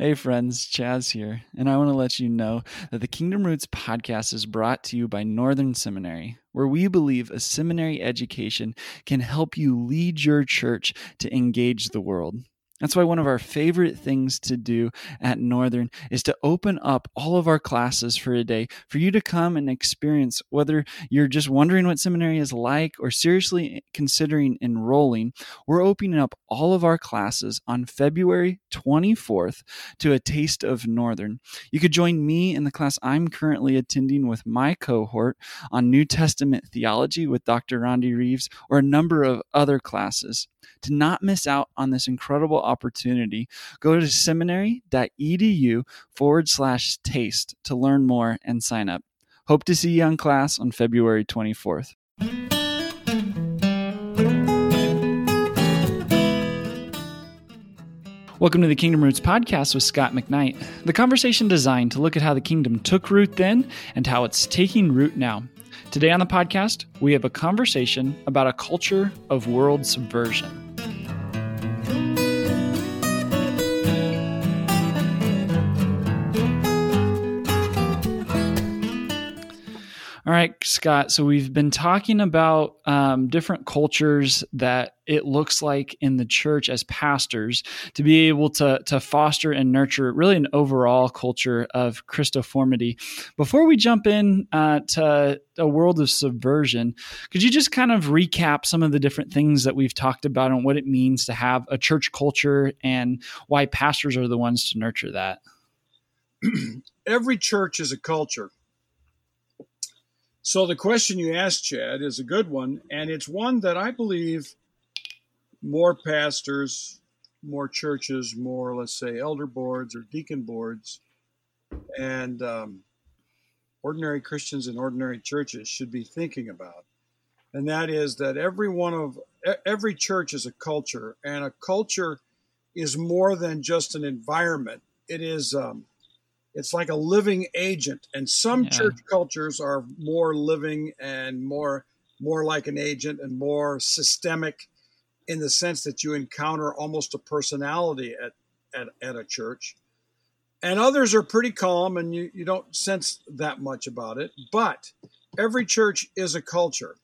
Hey, friends, Chaz here, and I want to let you know that the Kingdom Roots podcast is brought to you by Northern Seminary, where we believe a seminary education can help you lead your church to engage the world. That's why one of our favorite things to do at Northern is to open up all of our classes for a day for you to come and experience whether you're just wondering what seminary is like or seriously considering enrolling. We're opening up all of our classes on February 24th to a taste of Northern. You could join me in the class I'm currently attending with my cohort on New Testament theology with Dr. Rodney Reeves or a number of other classes. To not miss out on this incredible opportunity, go to seminary.edu forward slash taste to learn more and sign up. Hope to see you on class on February 24th. Welcome to the Kingdom Roots podcast with Scot McKnight, the conversation designed to look at how the kingdom took root then and how it's taking root now. Today on the podcast, we have a conversation about a culture of world subversion. All right, Scot. So we've been talking about um, different cultures that it looks like in the church as pastors to be able to to foster and nurture really an overall culture of Christoformity. Before we jump in uh, to a world of subversion, could you just kind of recap some of the different things that we've talked about and what it means to have a church culture and why pastors are the ones to nurture that? Every church is a culture so the question you asked, Chad, is a good one, and it's one that I believe more pastors, more churches, more let's say elder boards or deacon boards, and um, ordinary Christians in ordinary churches should be thinking about, and that is that every one of every church is a culture, and a culture is more than just an environment. It is um, it's like a living agent and some yeah. church cultures are more living and more more like an agent and more systemic in the sense that you encounter almost a personality at at, at a church and others are pretty calm and you, you don't sense that much about it but every church is a culture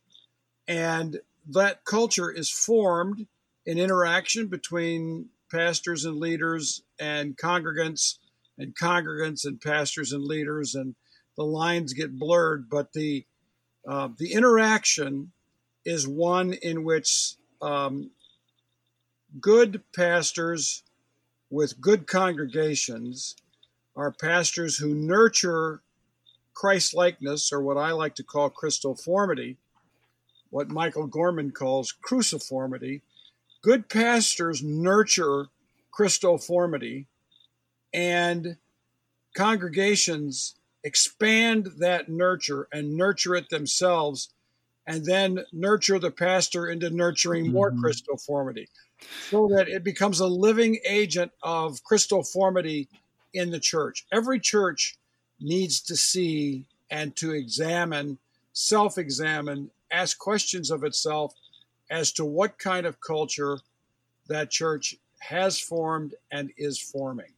and that culture is formed in interaction between pastors and leaders and congregants and congregants and pastors and leaders, and the lines get blurred. But the uh, the interaction is one in which um, good pastors with good congregations are pastors who nurture Christ likeness, or what I like to call Christoformity, what Michael Gorman calls cruciformity. Good pastors nurture Christoformity and congregations expand that nurture and nurture it themselves and then nurture the pastor into nurturing more mm-hmm. So that it becomes a living agent of Christoformity in the church. Every church needs to see and to examine, self examine, ask questions of itself as to what kind of culture that church has formed and is forming.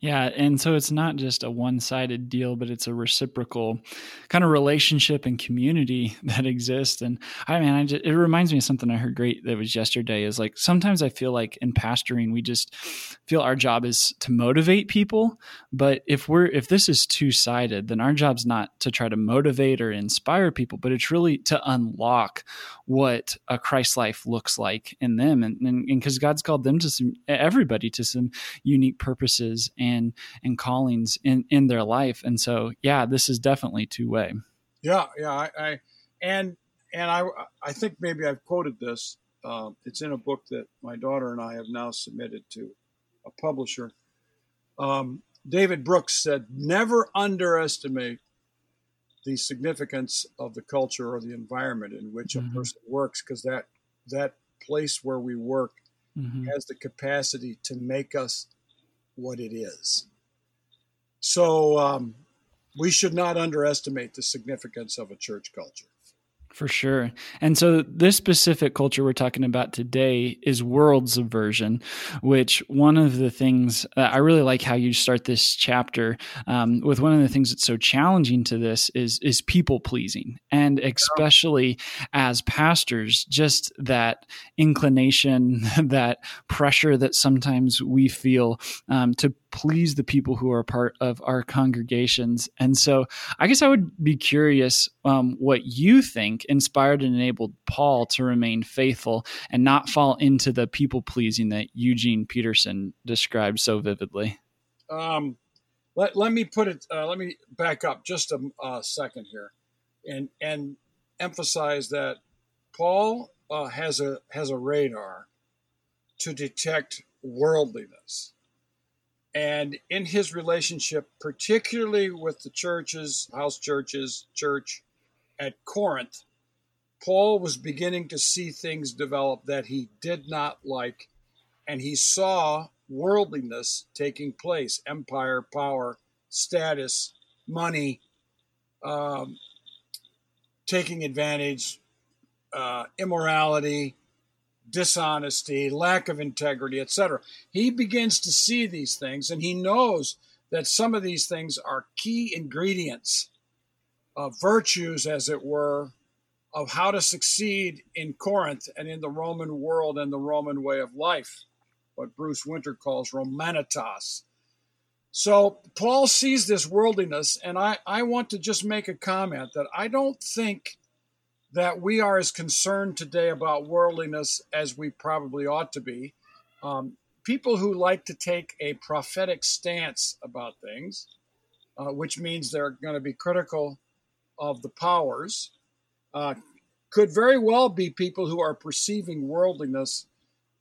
Yeah, and so it's not just a one-sided deal, but it's a reciprocal kind of relationship and community that exists. And I mean, I just, it reminds me of something I heard great that was yesterday. Is like sometimes I feel like in pastoring, we just feel our job is to motivate people, but if we're if this is two-sided, then our job's not to try to motivate or inspire people, but it's really to unlock what a Christ life looks like in them, and because God's called them to some everybody to some unique purposes and and callings in in their life. And so yeah this is definitely two way yeah yeah I, I, and and i i think maybe i've quoted this uh, it's in a book that my daughter and i have now submitted to a publisher. Um, david brooks said never underestimate the significance of the culture or the environment in which mm-hmm. a person works because that that place where we work mm-hmm. has the capacity to make us what it is. So um, we should not underestimate the significance of a church culture. For sure. And so, this specific culture we're talking about today is world subversion, which one of the things uh, I really like how you start this chapter um, with one of the things that's so challenging to this is is people pleasing, and especially as pastors, just that inclination, that pressure that sometimes we feel um, to please the people who are part of our congregations. And so, I guess I would be curious um, what you think inspired and enabled Paul to remain faithful and not fall into the people pleasing that Eugene Peterson described so vividly. Um, let, let me put it, uh, let me back up just a, a, second here and, and emphasize that Paul uh, has a has a radar to detect worldliness and in his relationship, particularly with the churches, house churches, church at Corinth, Paul was beginning to see things develop that he did not like, and he saw worldliness taking place empire, power, status, money, um, taking advantage, uh, immorality, dishonesty, lack of integrity, etc. He begins to see these things and he knows that some of these things are key ingredients of virtues, as it were, of how to succeed in Corinth and in the Roman world and the Roman way of life, what Bruce Winter calls Romanitas. So Paul sees this worldliness, and I, I want to just make a comment that I don't think that we are as concerned today about worldliness as we probably ought to be. Um, people who like to take a prophetic stance about things, uh, which means they're going to be critical of the powers, uh, could very well be people who are perceiving worldliness.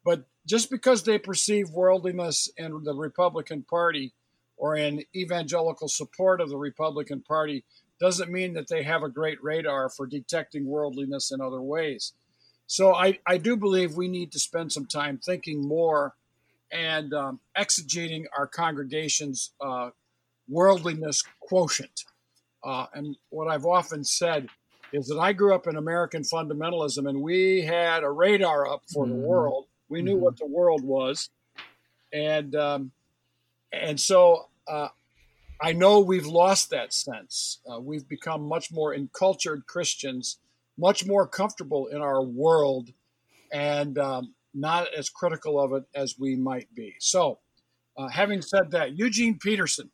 But just because they perceive worldliness in the Republican Party or in evangelical support of the Republican Party doesn't mean that they have a great radar for detecting worldliness in other ways. So I, I do believe we need to spend some time thinking more and um, exegeting our congregation's uh, worldliness quotient. Uh, and what I've often said is that I grew up in American fundamentalism and we had a radar up for mm-hmm. the world. We knew mm-hmm. what the world was. And, um, and so uh, I know we've lost that sense. Uh, we've become much more encultured Christians, much more comfortable in our world, and um, not as critical of it as we might be. So, uh, having said that, Eugene Peterson,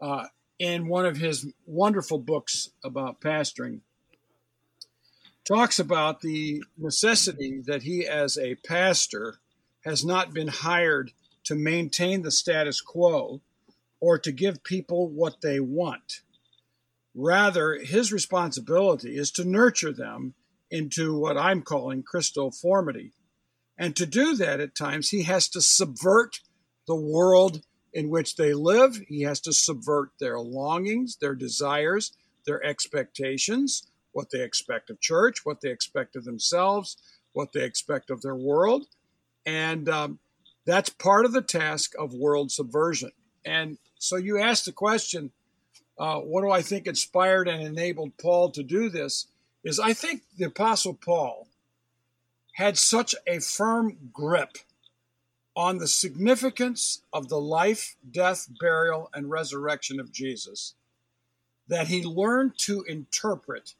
uh, in one of his wonderful books about pastoring, talks about the necessity that he, as a pastor, has not been hired to maintain the status quo or to give people what they want. Rather, his responsibility is to nurture them into what I'm calling Christoformity. And to do that, at times, he has to subvert the world in which they live. He has to subvert their longings, their desires, their expectations, what they expect of church, what they expect of themselves, what they expect of their world. And um, that's part of the task of world subversion. And so you asked the question, uh, what do I think inspired and enabled Paul to do this? Is I think the Apostle Paul had such a firm grip on the significance of the life, death, burial, and resurrection of Jesus that he learned to interpret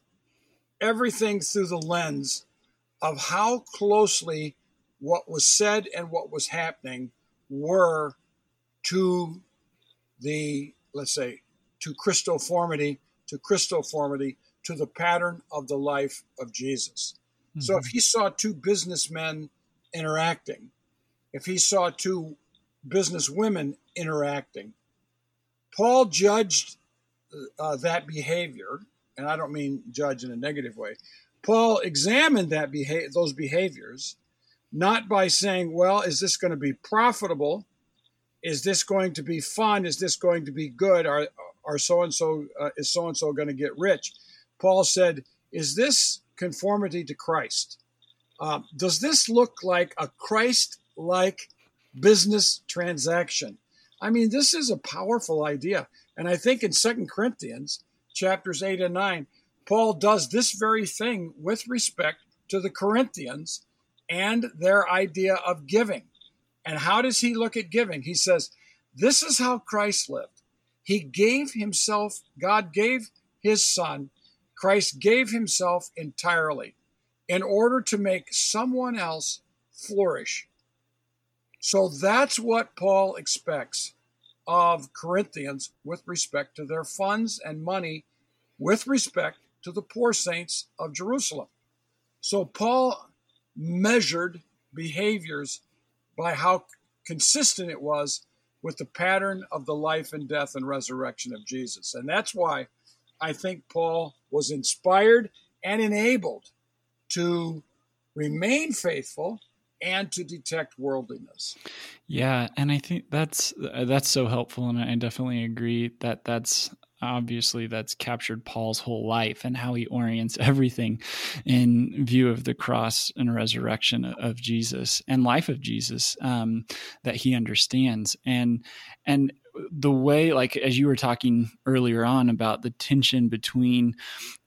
everything through the lens of how closely what was said and what was happening were to the, let's say, to Christoformity, to Christoformity, to the pattern of the life of Jesus. Mm-hmm. So if he saw two businessmen interacting, if he saw two business women interacting, Paul judged uh, that behavior, and I don't mean judge in a negative way. Paul examined that behavior, those behaviors, not by saying, "Well, is this going to be profitable? Is this going to be fun? Is this going to be good? Are are so and so is so and so going to get rich? Paul said, "Is this conformity to Christ? Uh, does this look like a Christ-like business transaction?" I mean, this is a powerful idea, and I think in Second Corinthians chapters eight and nine, Paul does this very thing with respect to the Corinthians and their idea of giving. And how does he look at giving? He says, This is how Christ lived. He gave himself, God gave his son, Christ gave himself entirely in order to make someone else flourish. So that's what Paul expects of Corinthians with respect to their funds and money, with respect to the poor saints of Jerusalem. So Paul measured behaviors by how consistent it was with the pattern of the life and death and resurrection of Jesus. And that's why I think Paul was inspired and enabled to remain faithful and to detect worldliness. Yeah, and I think that's that's so helpful and I definitely agree that that's obviously that's captured Paul's whole life and how he orients everything in view of the cross and resurrection of Jesus and life of Jesus um, that he understands. And and the way like as you were talking earlier on about the tension between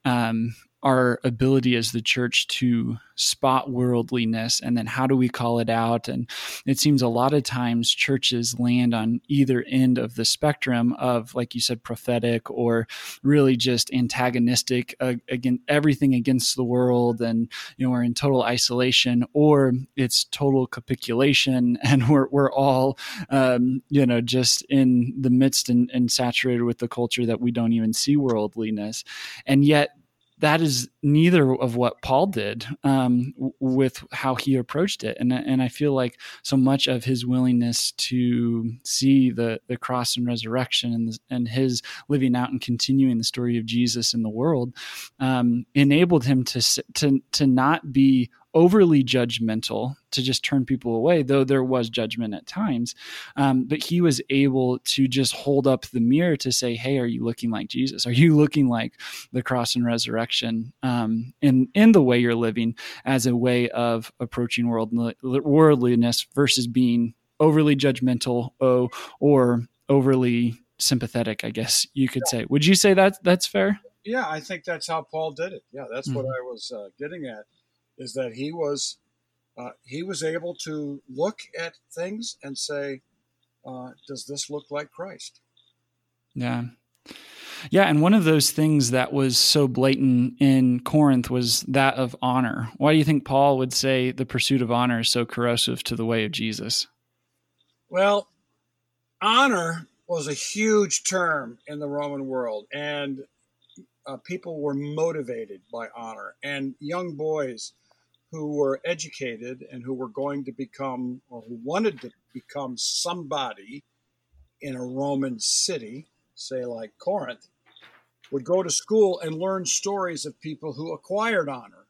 um, our ability as the church to spot worldliness and then how do we call it out? And it seems a lot of times churches land on either end of the spectrum of like you said prophetic or really just antagonistic uh, against everything against the world and you know we're in total isolation or it's total capitulation and we're, we're all um, you know just in the midst and, and saturated with the culture that we don't even see worldliness. And yet that is neither of what Paul did um, with how he approached it, and and I feel like so much of his willingness to see the the cross and resurrection and and his living out and continuing the story of Jesus in the world um, enabled him to to to not be overly judgmental to just turn people away, though there was judgment at times. Um, but he was able to just hold up the mirror to say, Hey, are you looking like Jesus? Are you looking like the cross and resurrection um, in, in the way you're living as a way of approaching world, worldliness versus being overly judgmental oh, or overly sympathetic, I guess you could say. Would you say that that's fair? Yeah, I think that's how Paul did it. Yeah, that's mm-hmm. what I was uh, getting at is that he was uh, he was able to look at things and say, uh, "Does this look like Christ?" Yeah. Yeah, and one of those things that was so blatant in Corinth was that of honor. Why do you think Paul would say the pursuit of honor is so corrosive to the way of Jesus? Well, honor was a huge term in the Roman world, and uh, people were motivated by honor. And young boys who were educated and who were going to become or who wanted to become somebody in a Roman city, say like Corinth, would go to school and learn stories of people who acquired honor.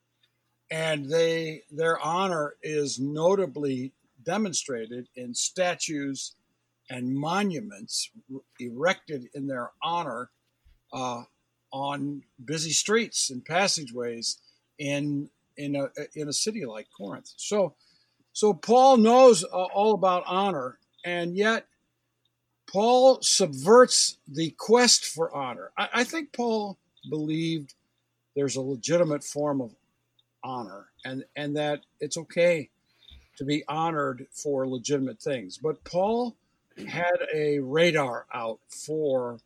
And they their honor is notably demonstrated in statues and monuments erected in their honor uh, on busy streets and passageways in in a in a city like Corinth. So, so Paul knows uh, all about honor, and yet Paul subverts the quest for honor. I, I think Paul believed there's a legitimate form of honor, and and that it's okay to be honored for legitimate things. But Paul had a radar out for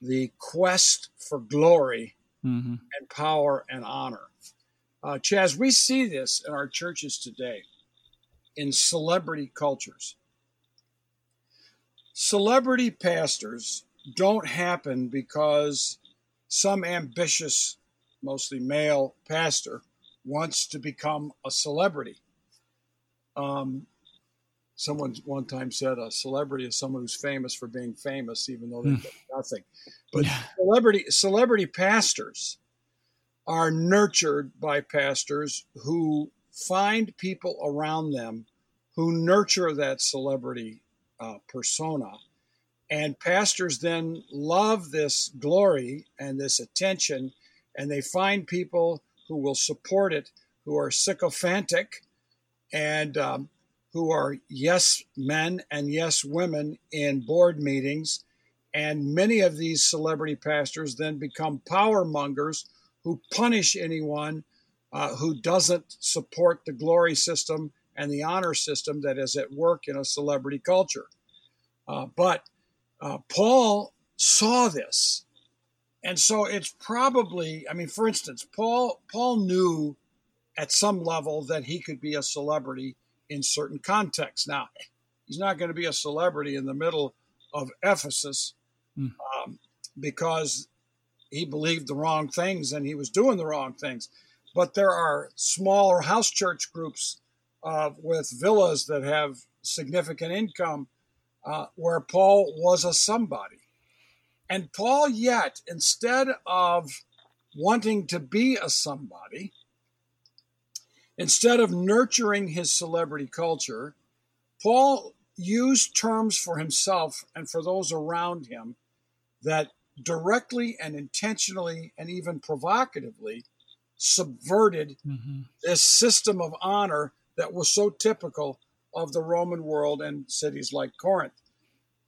the quest for glory mm-hmm. and power and honor. Uh, Chaz, we see this in our churches today in celebrity cultures. Celebrity pastors don't happen because some ambitious, mostly male pastor wants to become a celebrity. Um, someone one time said a celebrity is someone who's famous for being famous, even though they've done nothing. But yeah. celebrity celebrity pastors are nurtured by pastors who find people around them who nurture that celebrity uh, persona. And pastors then love this glory and this attention, and they find people who will support it, who are sycophantic and um, who are yes men and yes women in board meetings. And many of these celebrity pastors then become power mongers who punish anyone uh, who doesn't support the glory system and the honor system that is at work in a celebrity culture. Uh, but uh, Paul saw this. And so it's probably, I mean, for instance, Paul Paul knew at some level that he could be a celebrity in certain contexts. Now, he's not going to be a celebrity in the middle of Ephesus mm. um, because he believed the wrong things and he was doing the wrong things. But there are smaller house church groups uh, with villas that have significant income uh, where Paul was a somebody. And Paul, yet, instead of wanting to be a somebody, instead of nurturing his celebrity culture, Paul used terms for himself and for those around him that directly and intentionally and even provocatively subverted mm-hmm. this system of honor that was so typical of the Roman world and cities like Corinth.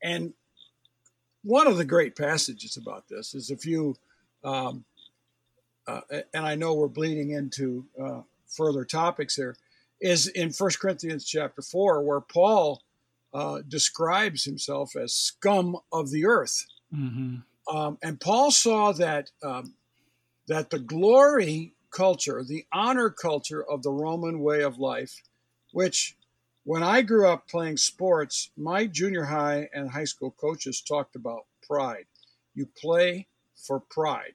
And one of the great passages about this is if you, um, uh, and I know we're bleeding into uh, further topics here, is in First Corinthians chapter 4, where Paul uh, describes himself as scum of the earth. Mm-hmm. Um, and Paul saw that um, that the glory culture, the honor culture of the Roman way of life, which when I grew up playing sports, my junior high and high school coaches talked about pride. You play for pride.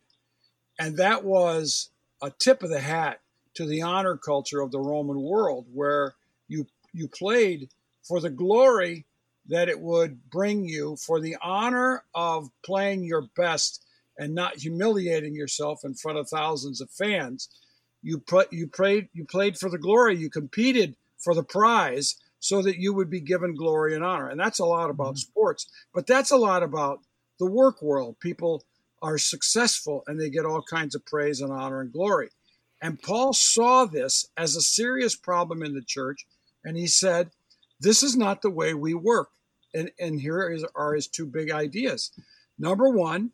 And that was a tip of the hat to the honor culture of the Roman world, where you you played for the glory that it would bring you, for the honor of playing your best and not humiliating yourself in front of thousands of fans. You put you played you played for the glory. You competed for the prize so that you would be given glory and honor. And that's a lot about mm-hmm. sports, but that's a lot about the work world. People are successful and they get all kinds of praise and honor and glory. And Paul saw this as a serious problem in the church. And he said, This is not the way we work. And, and here is, are his two big ideas. Number one,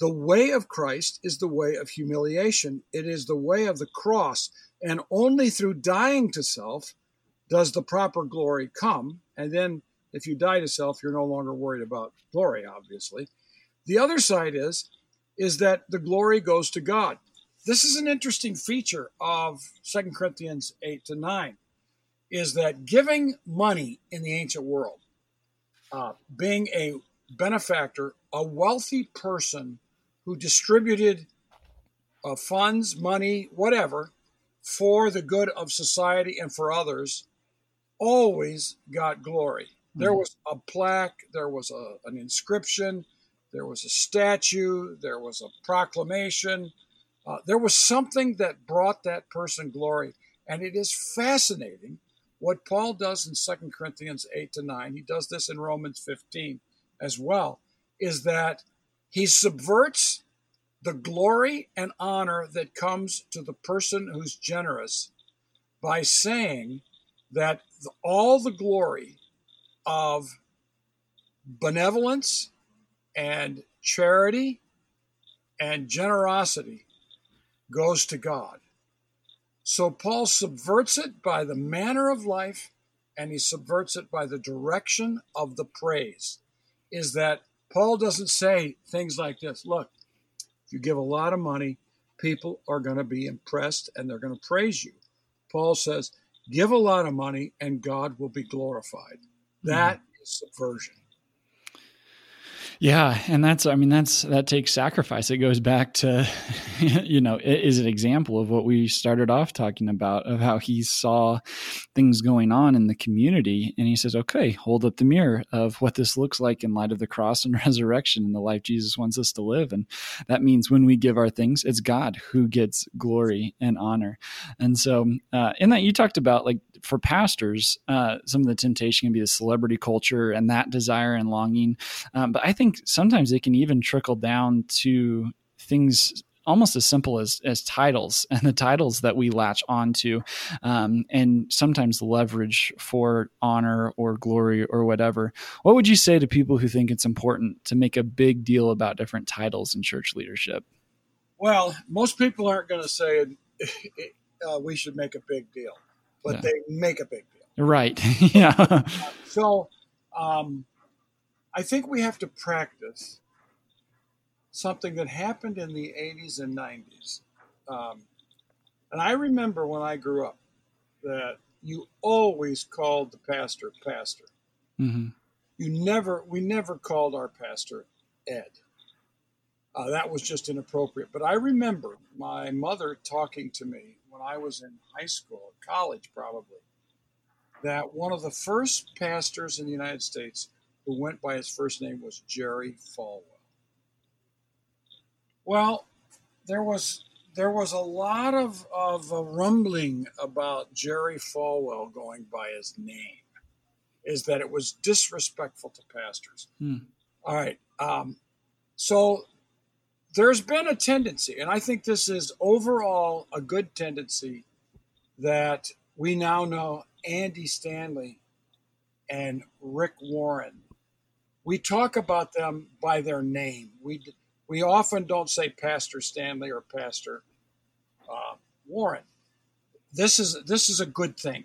the way of Christ is the way of humiliation, it is the way of the cross. And only through dying to self does the proper glory come. And then if you die to self, you're no longer worried about glory, obviously. The other side is, is that the glory goes to God. This is an interesting feature of Second Corinthians 8 to 9, is that giving money in the ancient world, uh, being a benefactor, a wealthy person who distributed uh, funds, money, whatever, for the good of society and for others, always got glory. Mm-hmm. There was a plaque, there was a, an inscription, there was a statue, there was a proclamation, uh, there was something that brought that person glory. And it is fascinating what Paul does in Second Corinthians 8 to 9. He does this in Romans 15 as well, is that he subverts the glory and honor that comes to the person who's generous by saying that all the glory of benevolence and charity and generosity goes to God. So Paul subverts it by the manner of life and he subverts it by the direction of the praise. Is that Paul doesn't say things like this look, if you give a lot of money, people are going to be impressed and they're going to praise you. Paul says, give a lot of money and God will be glorified. That mm-hmm. is subversion. Yeah, and that's I mean that's that takes sacrifice. It goes back to you know, it is an example of what we started off talking about of how he saw things going on in the community and he says, "Okay, hold up the mirror of what this looks like in light of the cross and resurrection and the life Jesus wants us to live." And that means when we give our things, it's God who gets glory and honor. And so, uh, in that you talked about like for pastors, uh, some of the temptation can be the celebrity culture and that desire and longing. Um, but I think sometimes it can even trickle down to things almost as simple as as titles and the titles that we latch onto um, and sometimes leverage for honor or glory or whatever what would you say to people who think it's important to make a big deal about different titles in church leadership Well, most people aren't going to say uh, we should make a big deal, but Yeah. they make a big deal. Right. yeah. So um, I think we have to practice something that happened in the 80s and 90s. Um, and I remember when I grew up that you always called the pastor pastor. hmm You never, we never called our pastor Ed. Uh, that was just inappropriate. But I remember my mother talking to me when I was in high school, college probably, that one of the first pastors in the United States who went by his first name was Jerry Falwell. Well, there was there was a lot of of a rumbling about Jerry Falwell going by his name, is that it was disrespectful to pastors. Hmm. All right, um, so there's been a tendency, and I think this is overall a good tendency that we now know Andy Stanley and Rick Warren. We talk about them by their name. We we often don't say Pastor Stanley or Pastor uh, Warren. This is this is a good thing,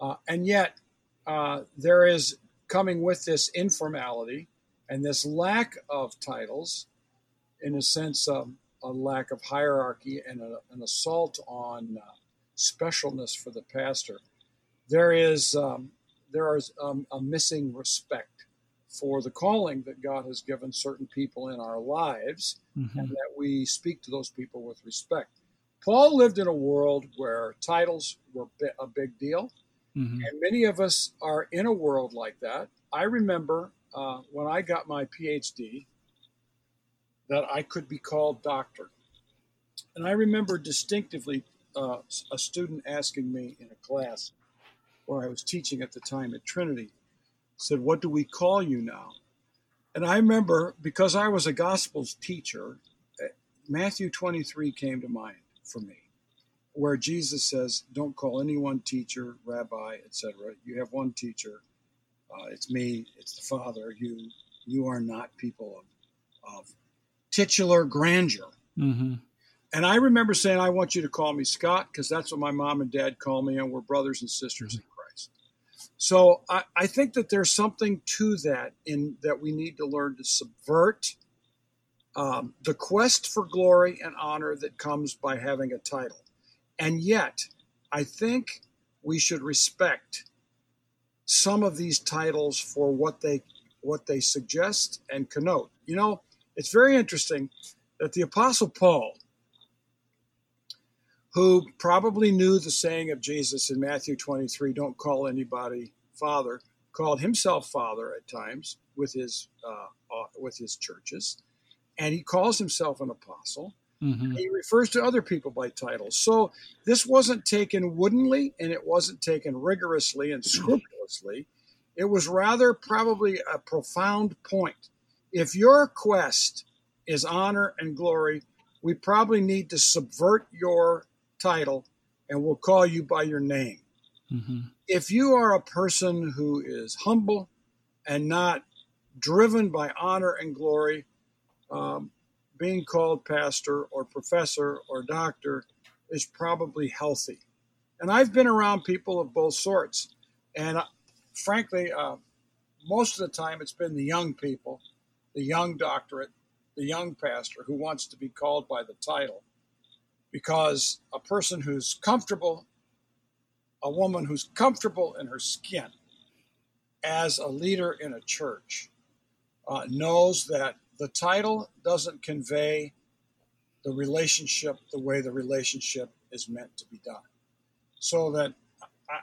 uh, and yet uh, there is coming with this informality and this lack of titles, in a sense, um, a lack of hierarchy and a, an assault on uh, specialness for the pastor. There is um, there is um, a missing respect for the calling that God has given certain people in our lives, hmm and that we speak to those people with respect. Paul lived in a world where titles were a big deal, hmm and many of us are in a world like that. I remember uh, when I got my PhD that I could be called doctor. And I remember distinctively uh, a student asking me in a class where I was teaching at the time at Trinity, said, What do we call you now? And I remember because I was a Gospels teacher, eh, Matthew 23 came to mind for me, where Jesus says, Don't call anyone teacher, rabbi, etc. You have one teacher. Uh, it's me, it's the Father. You, you are not people of, of titular grandeur. hmm And I remember saying, I want you to call me Scot because that's what my mom and dad call me, and we're brothers and sisters in. So I, I think that there's something to that in that we need to learn to subvert um, the quest for glory and honor that comes by having a title. And yet, I think we should respect some of these titles for what they what they suggest and connote. You know, it's very interesting that the Apostle Paul, who probably knew the saying of Jesus in Matthew 23, don't call anybody father, called himself father at times with his uh, with his churches, and he calls himself an apostle. hmm He refers to other people by titles. So this wasn't taken woodenly and it wasn't taken rigorously and scrupulously. It was rather probably a profound point. If your quest is honor and glory, we probably need to subvert your title and we'll call you by your name. hmm If you are a person who is humble and not driven by honor and glory, um, being called pastor or professor or doctor is probably healthy. And I've been around people of both sorts. And uh, frankly, uh, most of the time it's been the young people, the young doctorate, the young pastor who wants to be called by the title. Because a person who's comfortable, a woman who's comfortable in her skin as a leader in a church, uh, knows that the title doesn't convey the relationship the way the relationship is meant to be done. So that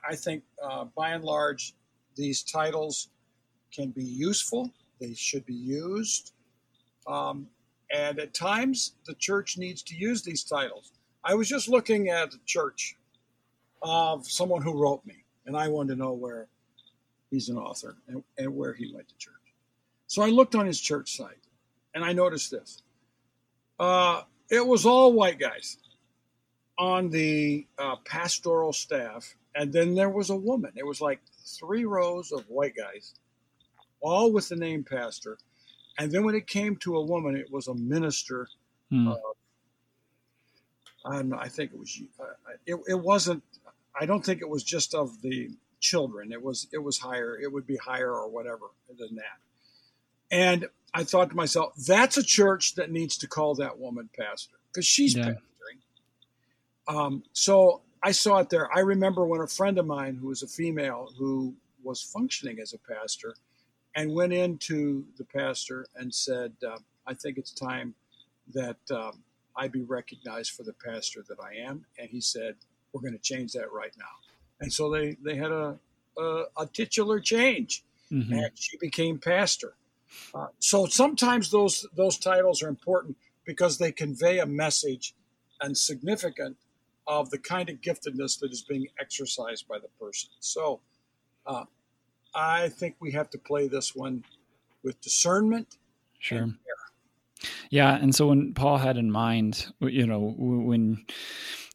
I, think, uh, by and large, these titles can be useful. They should be used. Um, and at times, the church needs to use these titles. I was just looking at a church of someone who wrote me, and I wanted to know where he's an author and, and where he went to church. So I looked on his church site and I noticed this. Uh, it was all white guys on the uh, pastoral staff, and then there was a woman. It was like three rows of white guys, all with the name pastor. And then when it came to a woman, it was a minister Hmm. I. I think it was. Uh, it, it wasn't. I don't think it was just of the children. It was. It was higher. It would be higher or whatever than that. And I thought to myself, that's a church that needs to call that woman pastor because she's yeah. pastoring. Um, so I saw it there. I remember when a friend of mine who was a female who was functioning as a pastor and went into the pastor and said, uh, I think it's time that um, I be recognized for the pastor that I am. And he said, We're going to change that right now. And so they, they had a, a, a titular change, mm-hmm. and she became pastor. Uh, so sometimes those those titles are important because they convey a message and significant of the kind of giftedness that is being exercised by the person. So uh, I think we have to play this one with discernment. Sure. Yeah, and so when Paul had in mind, you know, when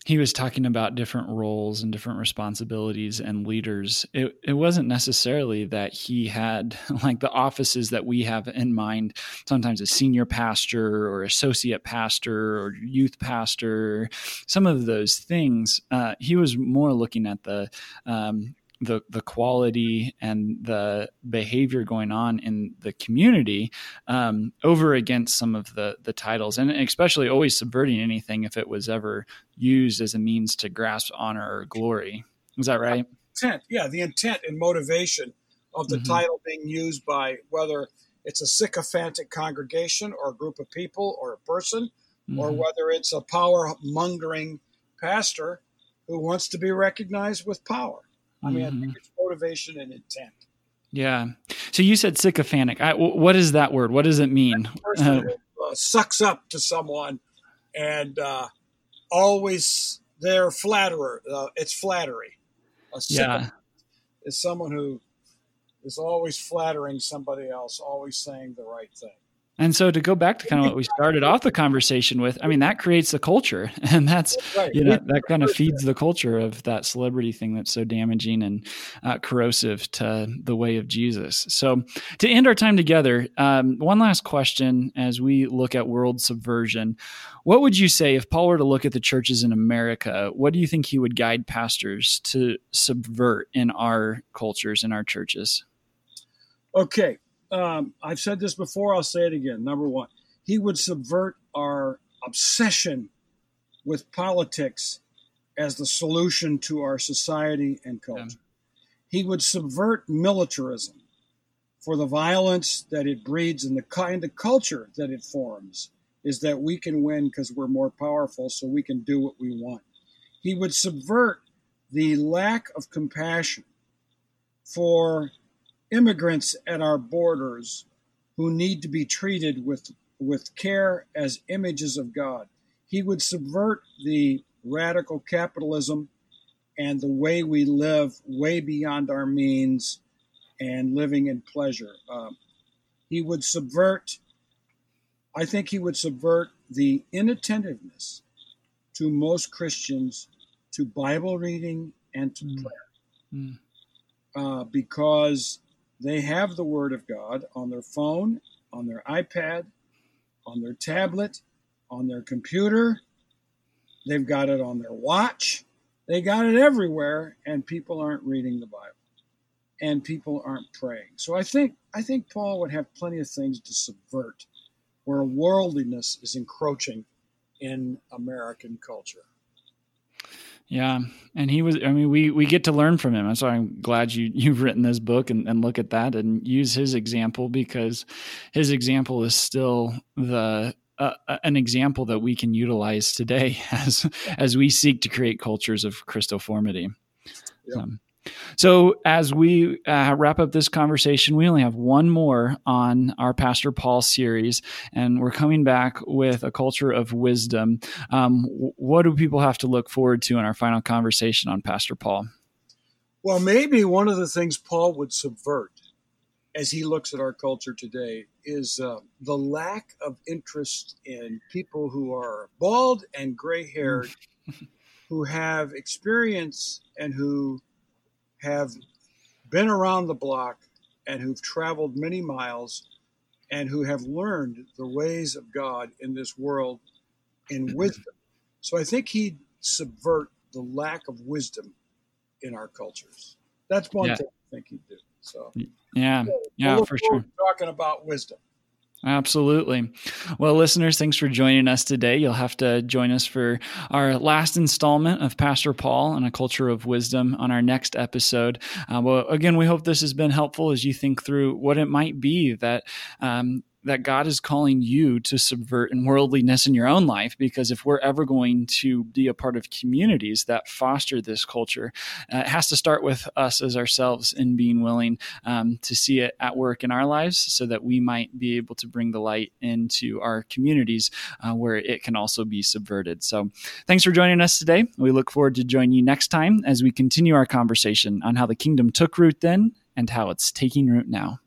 he was talking about different roles and different responsibilities and leaders, it, it wasn't necessarily that he had like the offices that we have in mind, sometimes a senior pastor or associate pastor or youth pastor, some of those things. Uh, he was more looking at the um, the the quality and the behavior going on in the community um, over against some of the the titles, and especially always subverting anything if it was ever used as a means to grasp honor or glory. Is that right? Intent, yeah, the intent and motivation of the mm-hmm. title being used by whether it's a sycophantic congregation or a group of people or a person, mm-hmm. or whether it's a power mongering pastor who wants to be recognized with power. I mean, mm-hmm. I think it's motivation and intent. Yeah. So you said sycophantic. I, what is that word? What does it mean? Uh, uh, sucks up to someone and uh, always they're flatterer. Uh, it's flattery. A yeah. Is someone who is always flattering somebody else, always saying the right thing. And so to go back to kind of what we started off the conversation with, I mean, that creates the culture and that's, right. you know, that kind of feeds the culture of that celebrity thing that's so damaging and uh, corrosive to the way of Jesus. So to end our time together, um, one last question as we look at world subversion. What would you say if Paul were to look at the churches in America? What do you think he would guide pastors to subvert in our cultures, in our churches? Okay um, I've said this before, I'll say it again. Number one, he would subvert our obsession with politics as the solution to our society and culture. Yeah. He would subvert militarism for the violence that it breeds and the kind of culture that it forms is that we can win because we're more powerful, so we can do what we want. He would subvert the lack of compassion for immigrants at our borders who need to be treated with, with care as images of God. He would subvert the radical capitalism and the way we live way beyond our means and living in pleasure. Um, he would subvert, I think he would subvert the inattentiveness to most Christians to Bible reading and to mm. prayer. Mm. Uh, because they have the Word of God on their phone, on their iPad, on their tablet, on their computer. They've got it on their watch. They got it everywhere, and people aren't reading the Bible, and people aren't praying. So I think I think Paul would have plenty of things to subvert, where worldliness is encroaching in American culture. Yeah, and he was. I mean, we we get to learn from him. So I'm glad you you've written this book and, and look at that and use his example because his example is still the uh, an example that we can utilize today as as we seek to create cultures of Christoformity. Yeah. Um, so, as we uh, wrap up this conversation, we only have one more on our Pastor Paul series, and we're coming back with a culture of wisdom. Um, what do people have to look forward to in our final conversation on Pastor Paul? Well, maybe one of the things Paul would subvert as he looks at our culture today is uh, the lack of interest in people who are bald and gray haired, who have experience and who have been around the block and who've traveled many miles and who have learned the ways of God in this world in mm-hmm. wisdom So I think he'd subvert the lack of wisdom in our cultures. That's one Yeah. thing I think he'd do. So Yeah, we'll yeah, look for sure. Talking about wisdom. Absolutely. Well, listeners, thanks for joining us today. You'll have to join us for our last installment of Pastor Paul and a Culture of Wisdom on our next episode. Uh, well, again, we hope this has been helpful as you think through what it might be that. Um, that God is calling you to subvert in worldliness in your own life. Because if we're ever going to be a part of communities that foster this culture, uh, it has to start with us as ourselves in being willing um, to see it at work in our lives so that we might be able to bring the light into our communities uh, where it can also be subverted. So, thanks for joining us today. We look forward to joining you next time as we continue our conversation on how the kingdom took root then and how it's taking root now.